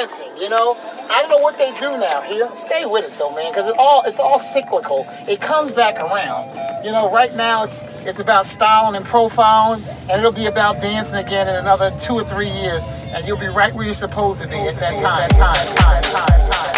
dancing, you know. I don't know what they do now here. Stay with it though, man, because it all it's all cyclical. It comes back around. You know, right now it's it's about styling and profiling, and it'll be about dancing again in another two or three years, and you'll be right where you're supposed to be at that time. Time, time, time, time.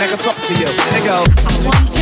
That talk to you. Nigga. I want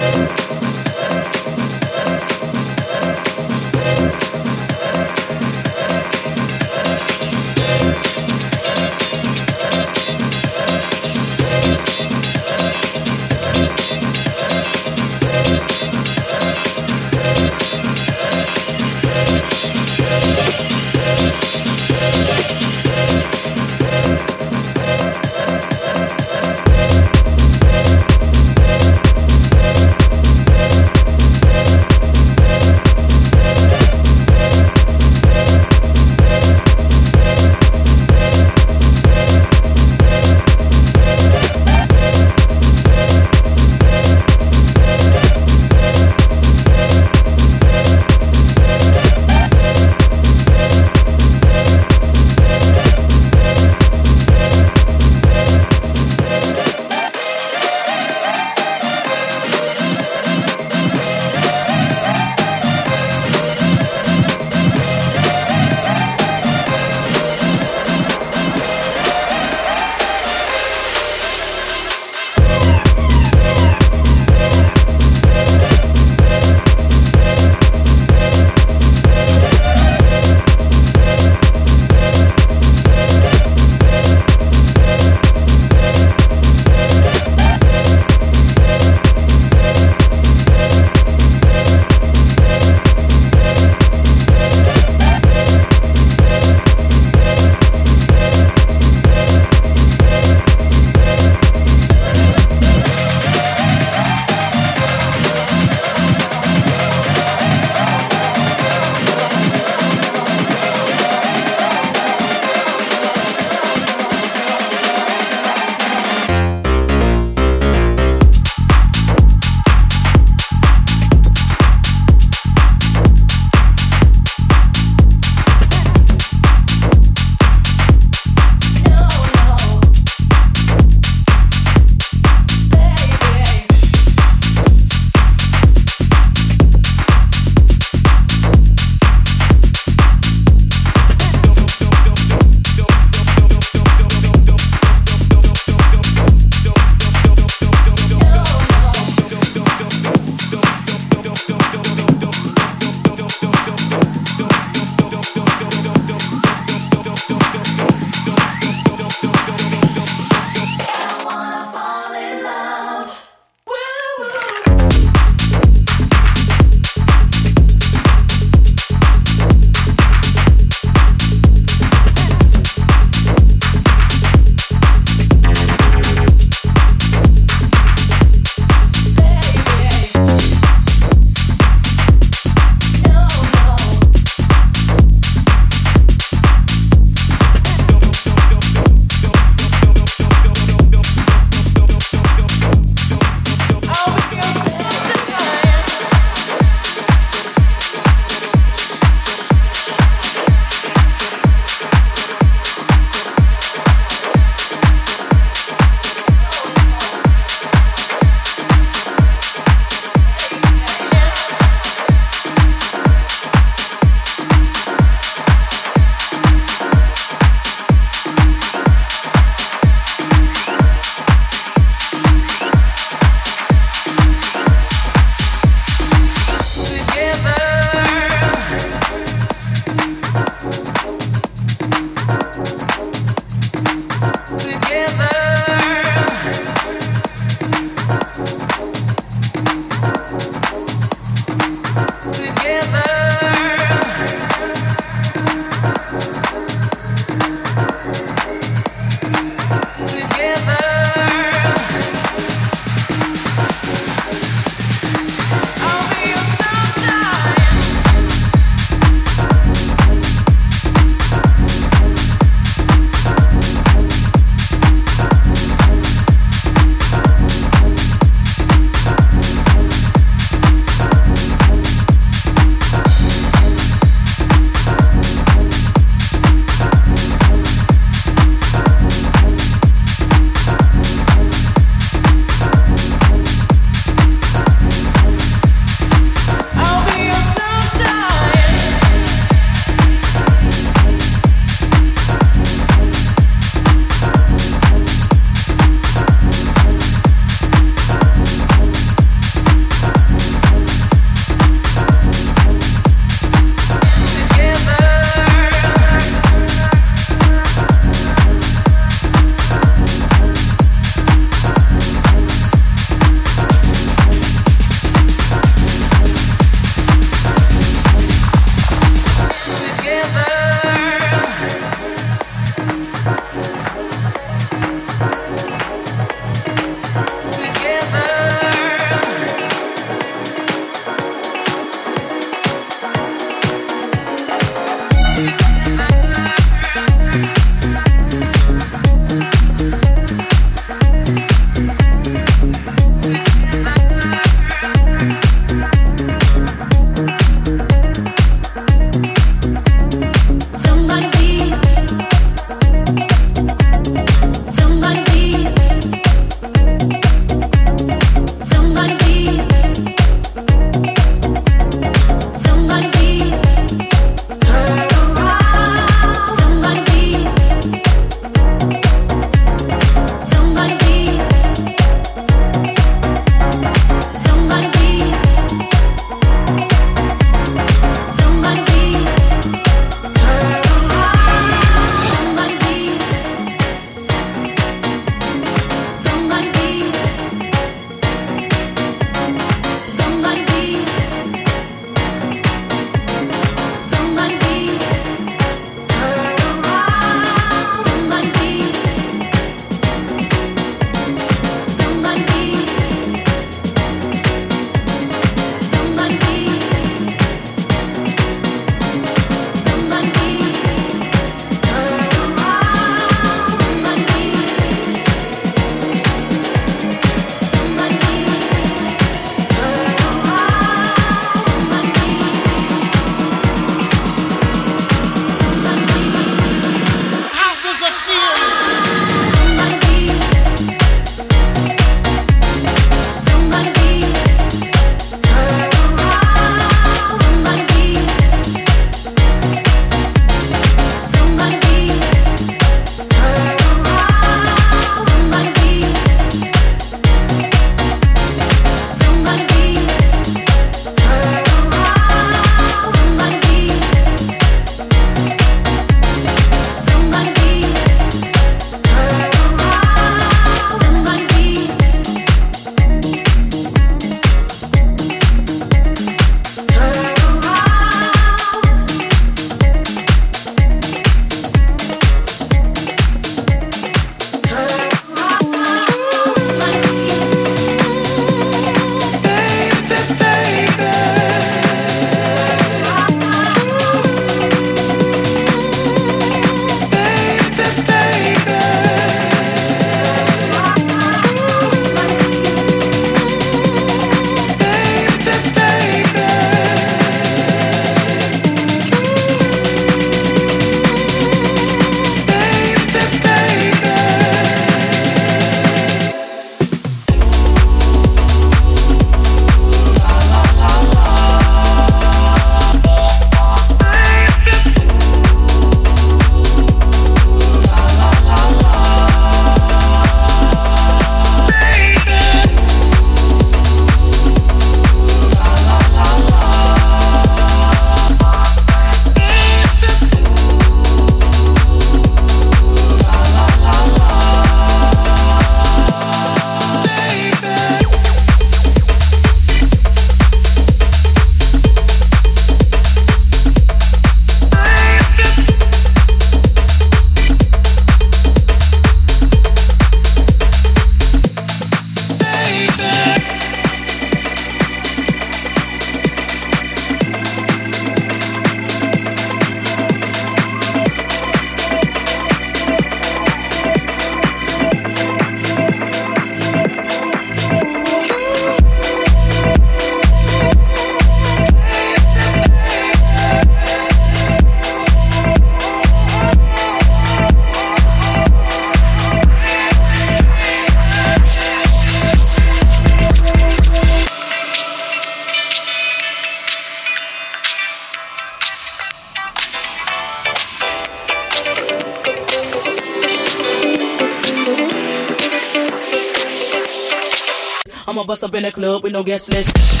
up in the club with no guest list.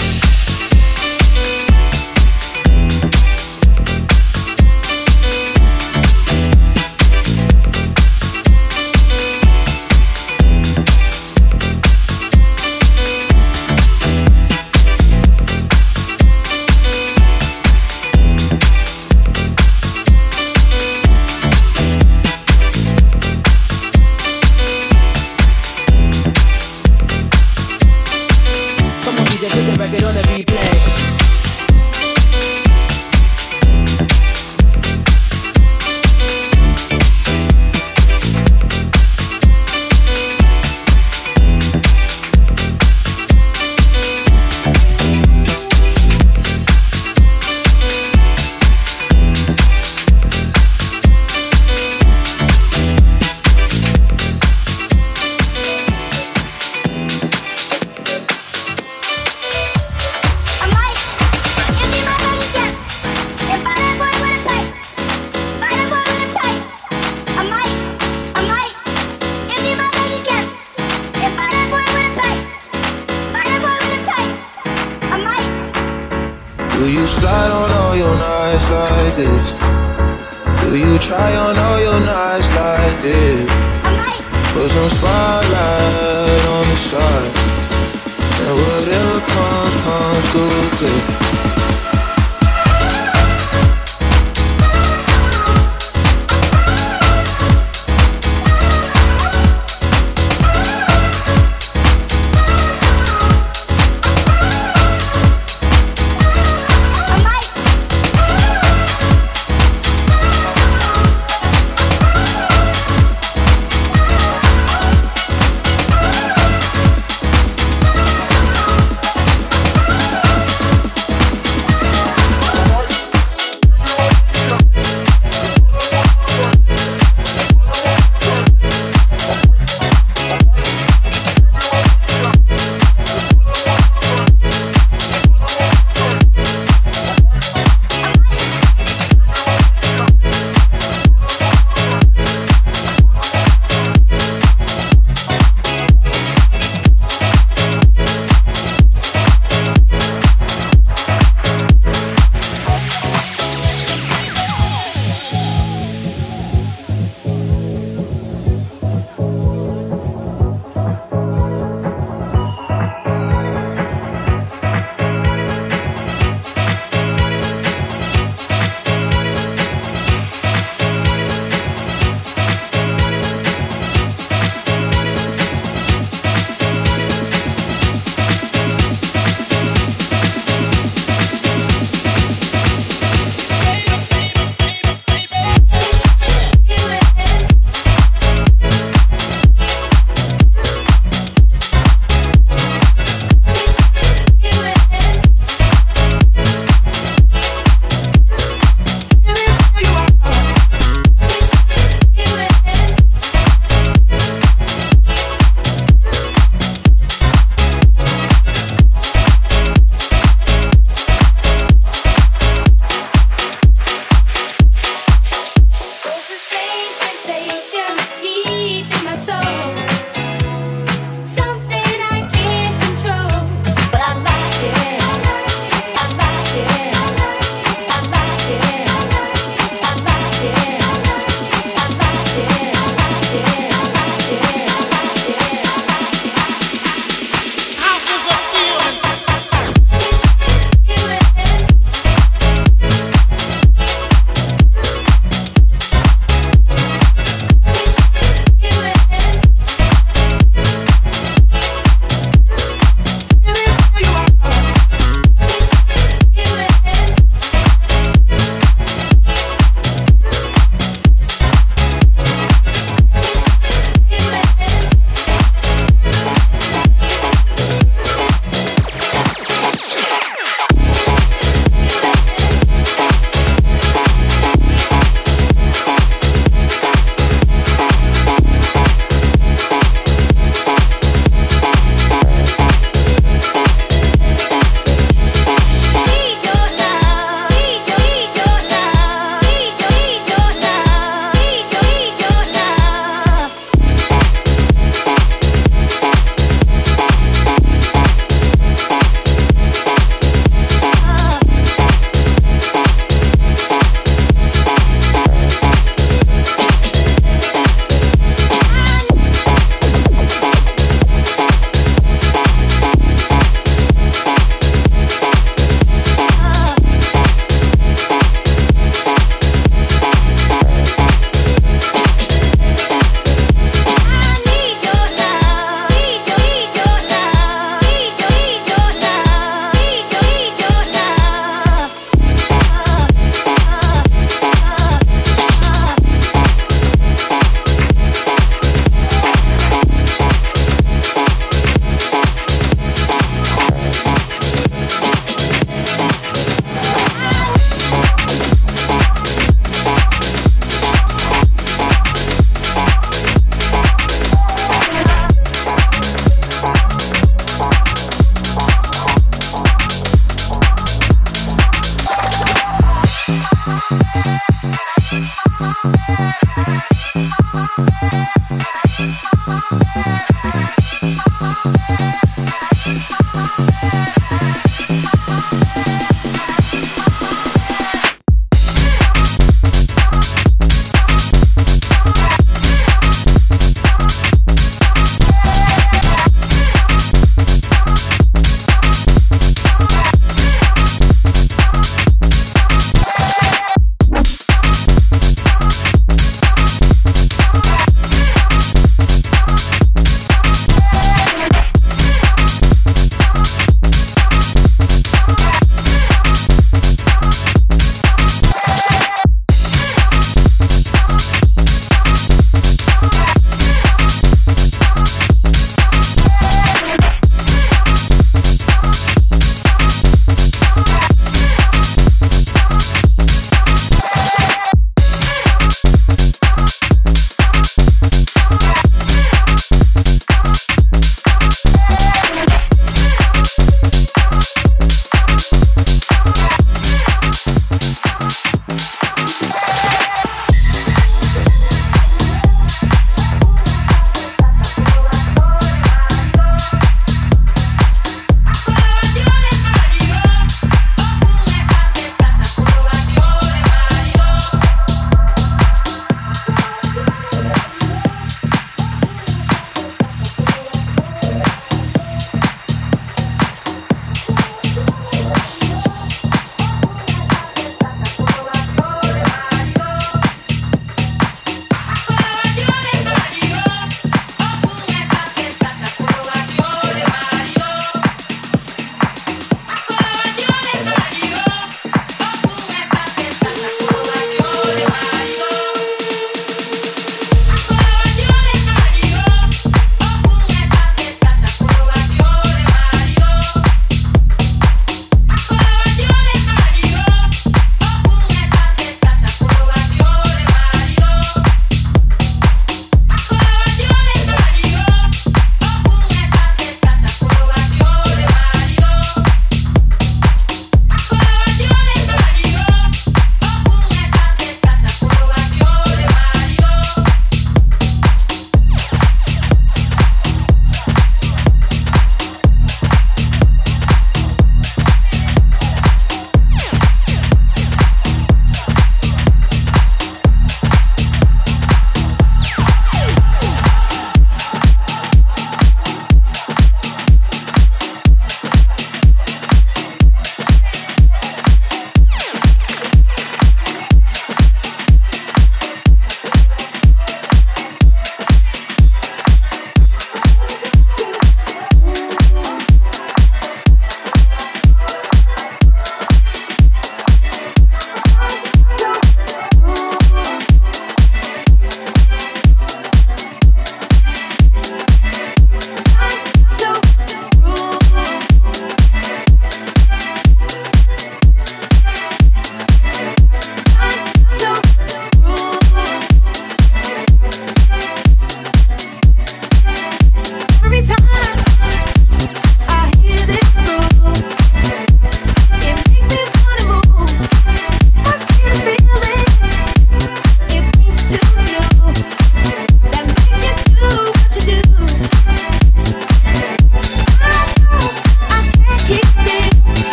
This? Do you try on all your nights like this? Put some spotlight on the side. And whatever comes, comes through clear.